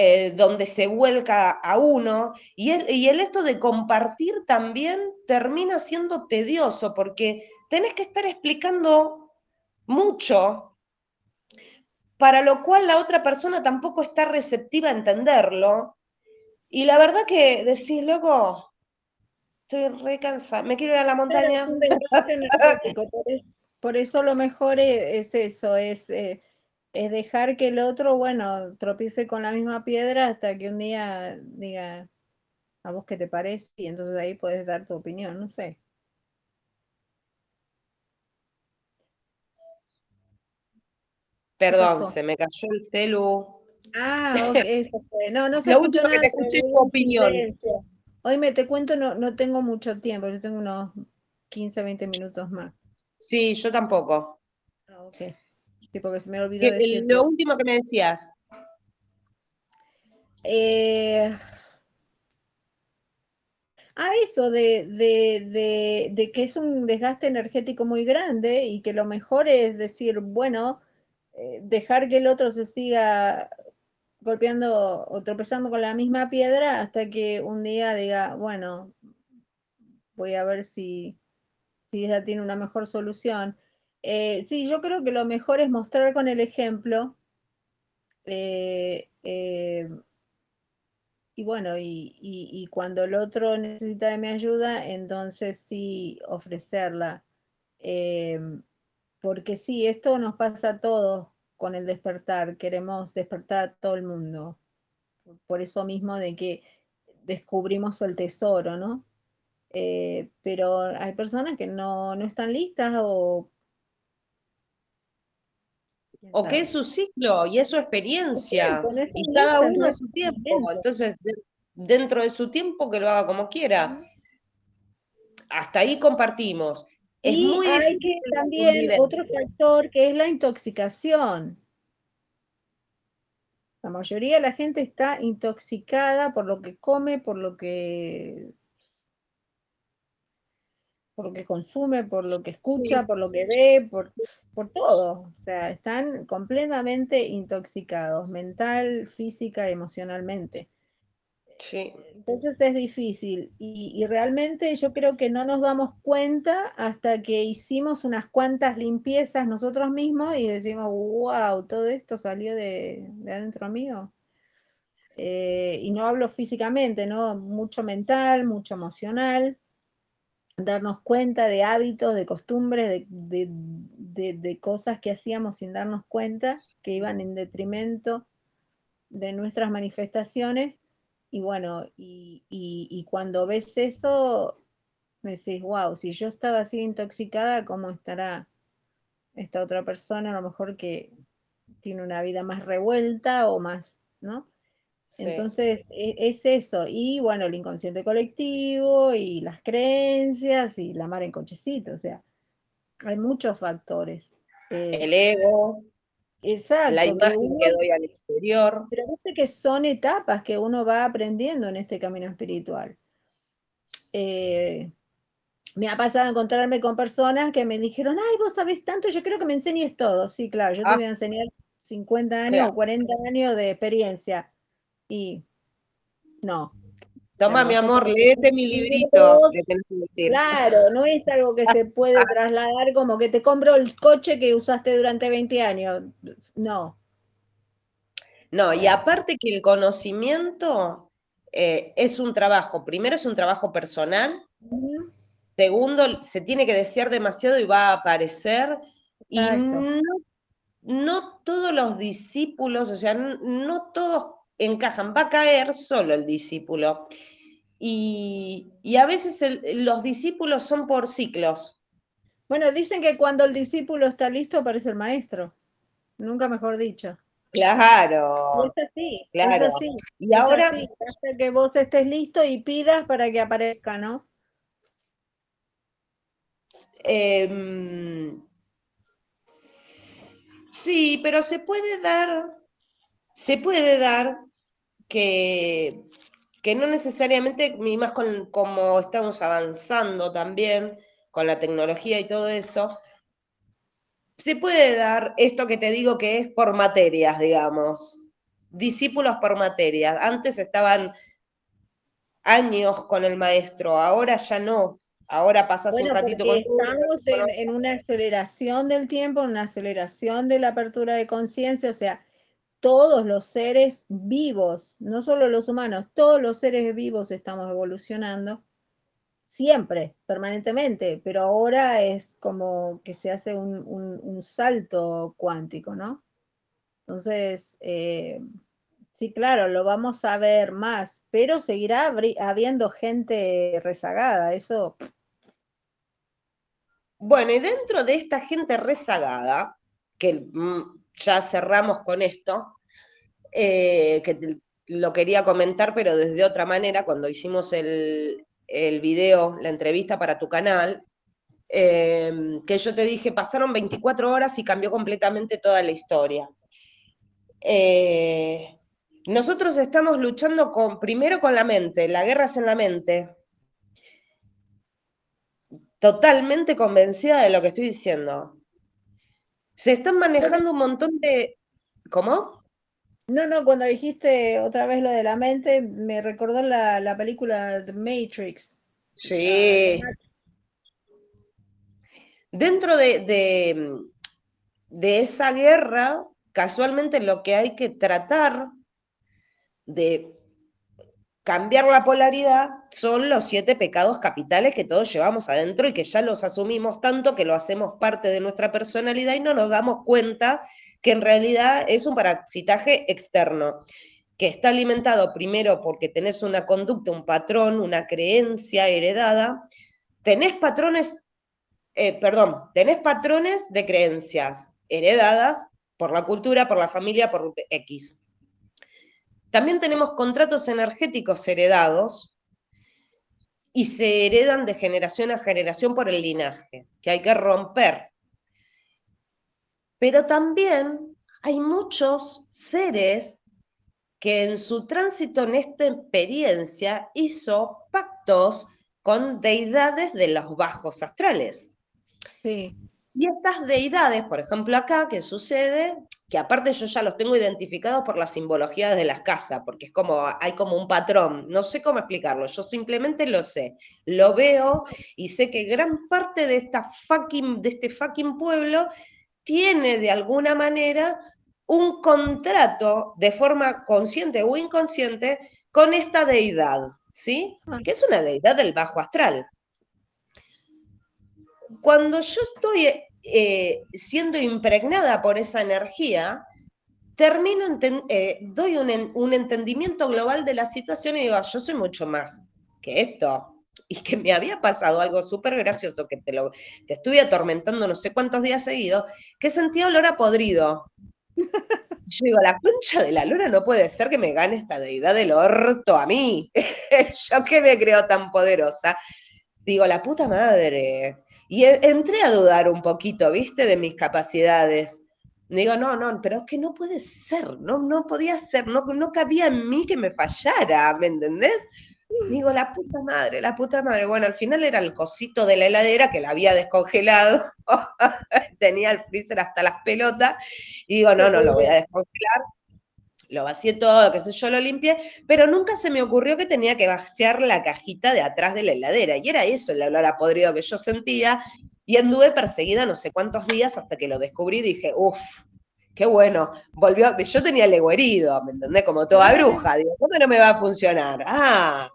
[SPEAKER 1] eh, donde se vuelca a uno, y el, y esto de compartir también termina siendo tedioso, porque tenés que estar explicando mucho, para lo cual la otra persona tampoco está receptiva a entenderlo, y la verdad que decís, loco, estoy re cansada, me quiero ir a la montaña.
[SPEAKER 2] por, eso, lo mejor es, eso, es... Eh, es dejar que el otro, bueno, tropiece con la misma piedra hasta que un día diga a vos qué te parece y entonces ahí puedes dar tu opinión, no sé.
[SPEAKER 1] Perdón, se me cayó el celu.
[SPEAKER 2] Ah, ok, eso fue. No, no se Lo último que te escuché tu opinión. Hoy me te cuento, no, no tengo mucho tiempo, yo tengo unos 15, 20 minutos más.
[SPEAKER 1] Sí, yo tampoco.
[SPEAKER 2] Ah, ok. Sí, porque se me olvidó decir.
[SPEAKER 1] Lo último que me decías.
[SPEAKER 2] Eh, a eso de, de, que es un desgaste energético muy grande y que lo mejor es decir, bueno, eh, dejar que el otro se siga golpeando o tropezando con la misma piedra hasta que un día diga, bueno, voy a ver si, si ella tiene una mejor solución. Eh, sí, yo creo que lo mejor es mostrar con el ejemplo eh, eh, y bueno, y, cuando el otro necesita de mi ayuda, entonces sí ofrecerla. Porque sí, esto nos pasa a todos con el despertar, queremos despertar a todo el mundo. Por eso mismo de que descubrimos el tesoro, ¿no? Pero hay personas que no, no están listas o
[SPEAKER 1] o que es su ciclo y es su experiencia. y cada uno es su tiempo. Entonces, dentro de su tiempo, que lo haga como quiera. Hasta ahí compartimos.
[SPEAKER 2] Es y muy hay que también otro factor que es la intoxicación. La mayoría de la gente está intoxicada por lo que come, por lo que por lo que consume, por lo que escucha, por lo que ve, por, por todo. O sea, están completamente intoxicados, mental, física, emocionalmente. Sí. Entonces es difícil y, y, realmente yo creo que no nos damos cuenta hasta que hicimos unas cuantas limpiezas nosotros mismos y decimos, wow, todo esto salió de, de adentro mío. Eh, y no hablo físicamente, ¿no? Mucho mental, mucho emocional darnos cuenta de hábitos, de costumbres, de, cosas que hacíamos sin darnos cuenta, que iban en detrimento de nuestras manifestaciones. Y bueno, y, cuando ves eso, decís, wow, si yo estaba así intoxicada, ¿cómo estará esta otra persona? A lo mejor que tiene una vida más revuelta o más, ¿no? Entonces, e, es, eso. Y bueno, el inconsciente colectivo y las creencias y la mar en cochecito. O sea, hay muchos factores.
[SPEAKER 1] Eh, el ego.
[SPEAKER 2] Exacto.
[SPEAKER 1] La imagen que, doy al exterior.
[SPEAKER 2] Pero viste que son etapas que uno va aprendiendo en este camino espiritual. Eh, me ha pasado encontrarme con personas que me dijeron, ay, vos sabés tanto, yo creo que me enseñes todo. Sí, claro, yo te ah. voy a enseñar 50 años o 40 años de experiencia y no.
[SPEAKER 1] Toma, mi amor, léete mi librito.
[SPEAKER 2] Claro, no es algo que se puede trasladar como que te compro el coche que usaste durante 20 años. No.
[SPEAKER 1] No, y aparte que el conocimiento eh, es un trabajo, primero es un trabajo personal, segundo, se tiene que desear demasiado y va a aparecer, y no, no, todos los discípulos, o sea, no todos encajan, va a caer solo el discípulo. Y, a veces los discípulos son por ciclos.
[SPEAKER 2] Bueno, dicen que cuando el discípulo está listo aparece el maestro. Nunca mejor dicho.
[SPEAKER 1] Claro.
[SPEAKER 2] Es así, claro. Es así. Y ahora. que vos estés listo y pidas para que aparezca, ¿no?
[SPEAKER 1] Em, sí, pero se puede dar. Se puede dar que, que no necesariamente, y más con como estamos avanzando también con la tecnología y todo eso, se puede dar esto que te digo que es por materias, digamos, discípulos por materias. Antes estaban años con el maestro, ahora ya no. Ahora pasas un ratito con
[SPEAKER 2] Estamos en, en, una aceleración del tiempo, una aceleración de la apertura de conciencia, o sea, todos los seres vivos, no solo los humanos, todos los seres vivos estamos evolucionando siempre, permanentemente, pero ahora es como que se hace un, salto cuántico, ¿no? Entonces, eh, sí, claro, lo vamos a ver más, pero seguirá habiendo gente rezagada, eso.
[SPEAKER 1] Bueno, y dentro de esta gente rezagada, que mm, ya cerramos con esto, eh, que lo quería comentar, pero desde otra manera, cuando hicimos el, el video, la entrevista para tu canal, eh, que yo te dije, pasaron 24 horas y cambió completamente toda la historia. Eh, nosotros estamos luchando con, primero con la mente, la guerra es en la mente. Totalmente convencida de lo que estoy diciendo. Se están manejando un montón de... ¿Cómo?
[SPEAKER 2] No, no, cuando dijiste otra vez lo de la mente, me recordó la, película The Matrix.
[SPEAKER 1] Sí. Dentro de, de, de, esa guerra, casualmente lo que hay que tratar de cambiar la polaridad son los siete pecados capitales que todos llevamos adentro y que ya los asumimos tanto que lo hacemos parte de nuestra personalidad y no nos damos cuenta que en realidad es un parasitaje externo, que está alimentado primero porque tenés una conducta, un patrón, una creencia heredada, tenés patrones, eh, perdón, tenés patrones de creencias heredadas por la cultura, por la familia, por X. También tenemos contratos energéticos heredados y se heredan de generación a generación por el linaje, que hay que romper. Pero también hay muchos seres que en su tránsito en esta experiencia hizo pactos con deidades de los bajos astrales.
[SPEAKER 2] Sí.
[SPEAKER 1] Y estas deidades, por ejemplo acá, ¿qué sucede? que aparte yo ya los tengo identificados por las simbologías de las casas, porque es como, hay como un patrón, no sé cómo explicarlo, yo simplemente lo sé, lo veo y sé que gran parte de, esta fucking, de este fucking pueblo tiene de alguna manera un contrato de forma consciente o inconsciente con esta deidad, ¿sí? Ah. Que es una deidad del bajo astral. Cuando yo estoy eh, siendo impregnada por esa energía, termino, eh, doy un, entendimiento global de la situación y digo, yo soy mucho más que esto. Y que me había pasado algo súper gracioso, que te lo que estuve atormentando no sé cuántos días seguidos, que sentía olor a podrido. Yo digo, la concha de la luna no puede ser que me gane esta deidad del orto a mí. yo que me creo tan poderosa. Digo, la puta madre. Y entré a dudar un poquito, ¿viste? De mis capacidades. Digo, no, no, pero es que no puede ser, no, no podía ser, no, no cabía en mí que me fallara, ¿me entendés? Digo, la puta madre, la puta madre. Bueno, al final era el cosito de la heladera que la había descongelado, tenía el freezer hasta las pelotas, y digo, no, no, lo voy a descongelar, lo vacié todo, qué sé yo, lo limpié, pero nunca se me ocurrió que tenía que vaciar la cajita de atrás de la heladera. Y era eso el olor a podrido que yo sentía. Y anduve perseguida no sé cuántos días hasta que lo descubrí y dije, uff, qué bueno. Volvió, yo tenía el ego herido, ¿me entendés? Como toda bruja. Digo, ¿cómo no me va a funcionar? Ah,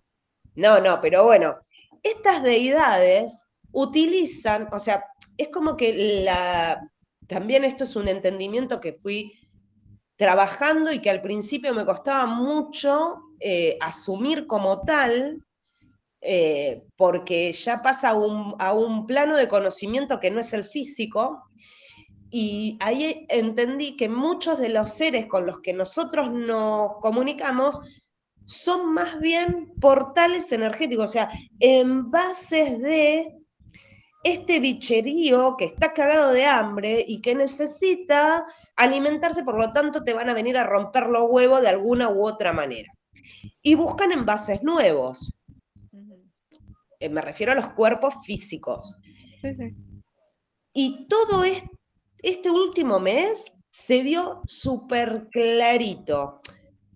[SPEAKER 1] no, no, pero bueno, estas deidades utilizan, o sea, es como que la, también esto es un entendimiento que fui trabajando y que al principio me costaba mucho eh, asumir como tal, eh, porque ya pasa a un, a un plano de conocimiento que no es el físico, y ahí entendí que muchos de los seres con los que nosotros nos comunicamos son más bien portales energéticos, o sea, envases de este bicherío que está cagado de hambre y que necesita alimentarse, por lo tanto te van a venir a romper los huevos de alguna u otra manera. Y buscan envases nuevos. Eh, me refiero a los cuerpos físicos. Y todo este último mes se vio súper clarito.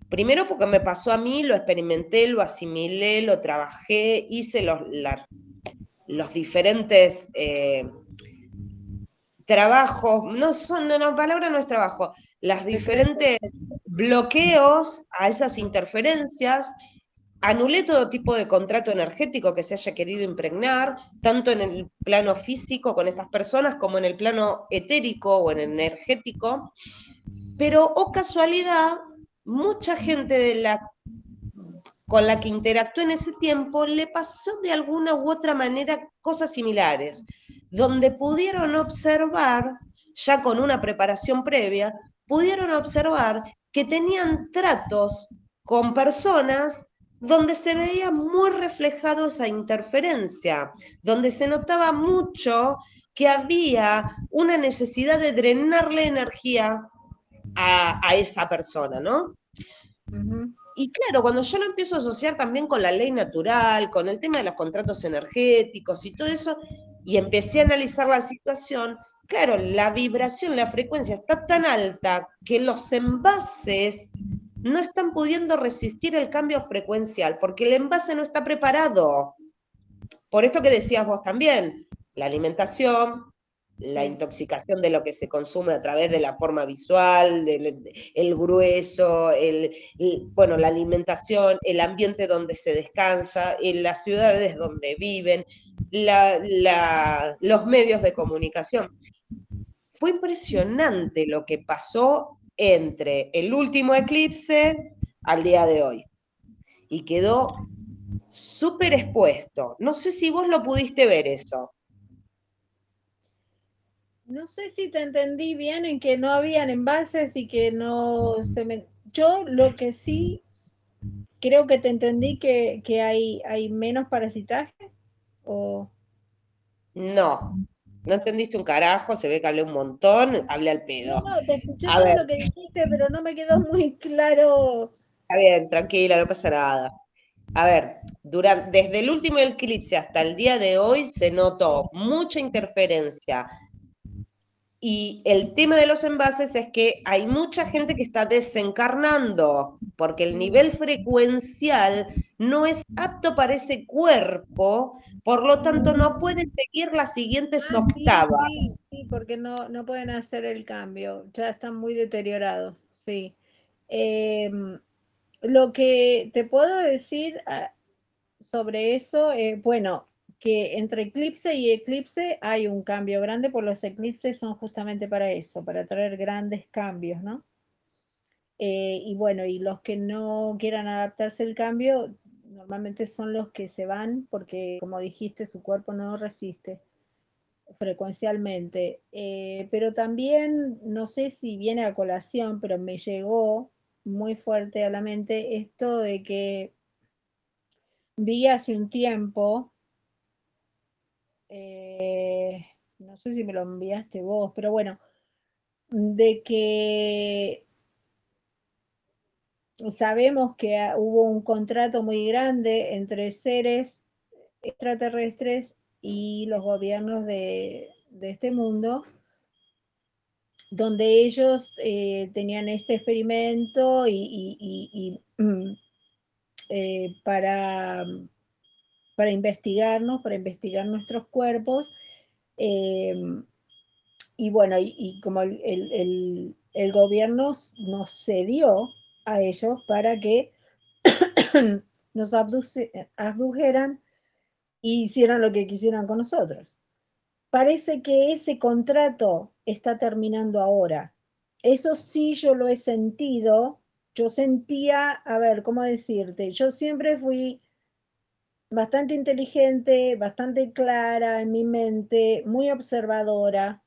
[SPEAKER 1] Primero porque me pasó a mí, lo experimenté, lo asimilé, lo trabajé, hice los, los diferentes eh, trabajos, no son, no, la palabra no es trabajo, las diferentes bloqueos a esas interferencias, anulé todo tipo de contrato energético que se haya querido impregnar, tanto en el plano físico con esas personas como en el plano etérico o en energético, pero, oh casualidad, mucha gente de la con la que interactuó en ese tiempo le pasó de alguna u otra manera cosas similares, donde pudieron observar, ya con una preparación previa, pudieron observar que tenían tratos con personas donde se veía muy reflejado esa interferencia, donde se notaba mucho que había una necesidad de drenarle energía a, esa persona, ¿no? Y claro, cuando yo lo empiezo a asociar también con la ley natural, con el tema de los contratos energéticos y todo eso, y empecé a analizar la situación, claro, la vibración, la frecuencia está tan alta que los envases no están pudiendo resistir el cambio frecuencial, porque el envase no está preparado. Por esto que decías vos también, la alimentación, la intoxicación de lo que se consume a través de la forma visual, del el grueso, el, bueno, la alimentación, el ambiente donde se descansa, en las ciudades donde viven, los medios de comunicación. Fue impresionante lo que pasó entre el último eclipse al día de hoy. Y quedó súper expuesto. No sé si vos lo pudiste ver eso.
[SPEAKER 2] No sé si te entendí bien en que no habían envases y que no se me... Yo lo que sí creo que te entendí que, hay, hay menos parasitaje o...
[SPEAKER 1] No, no entendiste un carajo, se ve que hablé un montón, hablé al pedo.
[SPEAKER 2] No, te escuché todo lo que dijiste, pero no me quedó muy claro.
[SPEAKER 1] Está bien, tranquila, no pasa nada. A ver, durante, desde el último eclipse hasta el día de hoy se notó mucha interferencia y el tema de los envases es que hay mucha gente que está desencarnando, porque el nivel frecuencial no es apto para ese cuerpo, por lo tanto no puede seguir las siguientes ah, octavas.
[SPEAKER 2] Sí, sí, porque no, no pueden hacer el cambio, ya están muy deteriorados, sí. Em, lo que te puedo decir ah, sobre eso, eh, bueno, que entre eclipse y eclipse hay un cambio grande, por los eclipses son justamente para eso, para traer grandes cambios, ¿no? Eh, y bueno, y los que no quieran adaptarse al cambio, normalmente son los que se van porque, como dijiste, su cuerpo no resiste frecuencialmente. Eh, pero también, no sé si viene a colación, pero me llegó muy fuerte a la mente esto de que vi hace un tiempo eh, no sé si me lo enviaste vos, pero bueno, de que sabemos que hubo un contrato muy grande entre seres extraterrestres y los gobiernos de, este mundo, donde ellos eh, tenían este experimento y, mm, eh, para para investigarnos, para investigar nuestros cuerpos. Em, y bueno, y, como el, gobierno nos cedió a ellos para que nos abdujeran y hicieran lo que quisieran con nosotros. Parece que ese contrato está terminando ahora. Eso sí yo lo he sentido. Yo sentía, a ver, ¿cómo decirte? Yo siempre fui bastante inteligente, bastante clara en mi mente, muy observadora.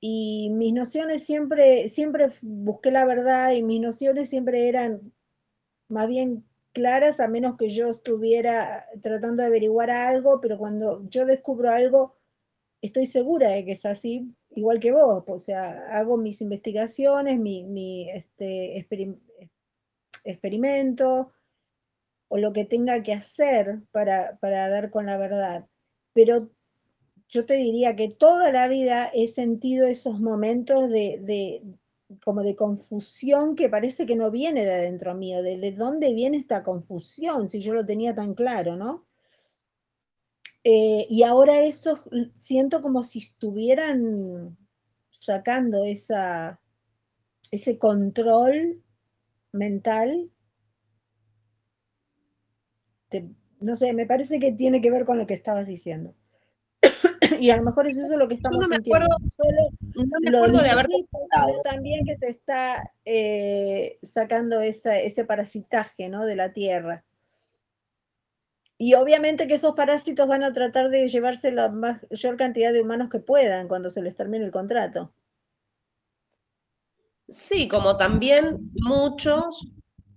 [SPEAKER 2] Y mis nociones siempre, siempre busqué la verdad y mis nociones siempre eran más bien claras, a menos que yo estuviera tratando de averiguar algo, pero cuando yo descubro algo, estoy segura de que es así, igual que vos. O sea, hago mis investigaciones, mi, mi este, experimento, o lo que tenga que hacer para, dar con la verdad. Pero yo te diría que toda la vida he sentido esos momentos de, como de confusión que parece que no viene de adentro mío, de, dónde viene esta confusión, si yo lo tenía tan claro, ¿no? Eh, y ahora eso siento como si estuvieran sacando esa, ese control mental no sé, me parece que tiene que ver con lo que estabas diciendo. y a lo mejor es eso lo que estamos no me Acuerdo, no me acuerdo de haber también que se está eh, sacando ese parasitaje ¿no? de la tierra. Y obviamente que esos parásitos van a tratar de llevarse la mayor cantidad de humanos que puedan cuando se les termine el contrato.
[SPEAKER 1] Sí, como también muchos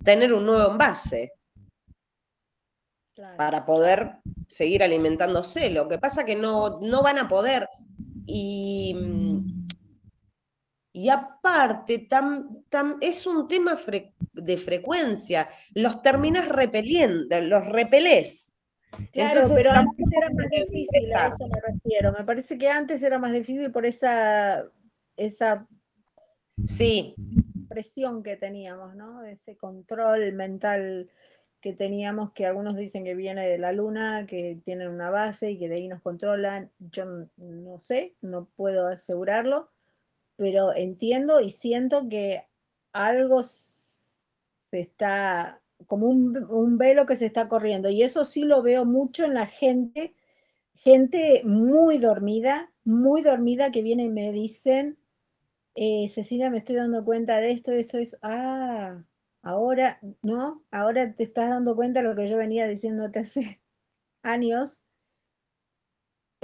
[SPEAKER 1] tener un nuevo envase para poder seguir alimentándose. Lo que pasa que no, no van a poder. Y, y aparte, es un tema de frecuencia. Los terminas repeliendo, los repelés.
[SPEAKER 2] Claro, pero antes era más difícil, a eso me refiero. Me parece que antes era más difícil por esa, esa
[SPEAKER 1] sí.
[SPEAKER 2] presión que teníamos, ¿no? Ese control mental que teníamos, que algunos dicen que viene de la luna, que tienen una base y que de ahí nos controlan. Yo no sé, no puedo asegurarlo, pero entiendo y siento que algo se está, como un, velo que se está corriendo. Y eso sí lo veo mucho en la gente, gente muy dormida, muy dormida que viene y me dicen, eh, Cecilia, me estoy dando cuenta de esto, de esto, de esto. Ah, ahora, ¿no? Ahora te estás dando cuenta de lo que yo venía diciéndote hace años.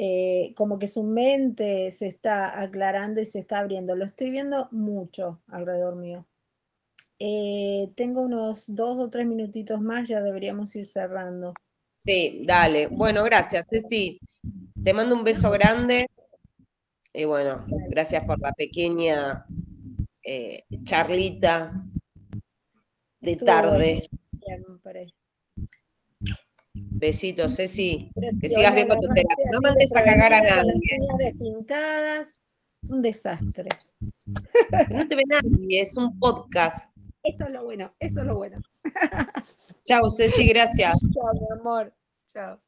[SPEAKER 2] Eh, como que su mente se está aclarando y se está abriendo. Lo estoy viendo mucho alrededor mío. Eh, tengo unos dos o tres minutitos más, ya deberíamos ir cerrando.
[SPEAKER 1] Sí, dale. Bueno, gracias, Ceci. Te mando un beso grande. Y bueno, gracias por la pequeña eh, charlita de tarde. Besitos, Ceci. Que sigas bien con tu terapia. No mandes a cagar a nadie.
[SPEAKER 2] Pintadas, un desastre.
[SPEAKER 1] No te ve nadie, es un podcast.
[SPEAKER 2] Eso es lo bueno, eso es lo bueno.
[SPEAKER 1] Chao, Ceci, gracias.
[SPEAKER 2] Chao, mi amor. Chao.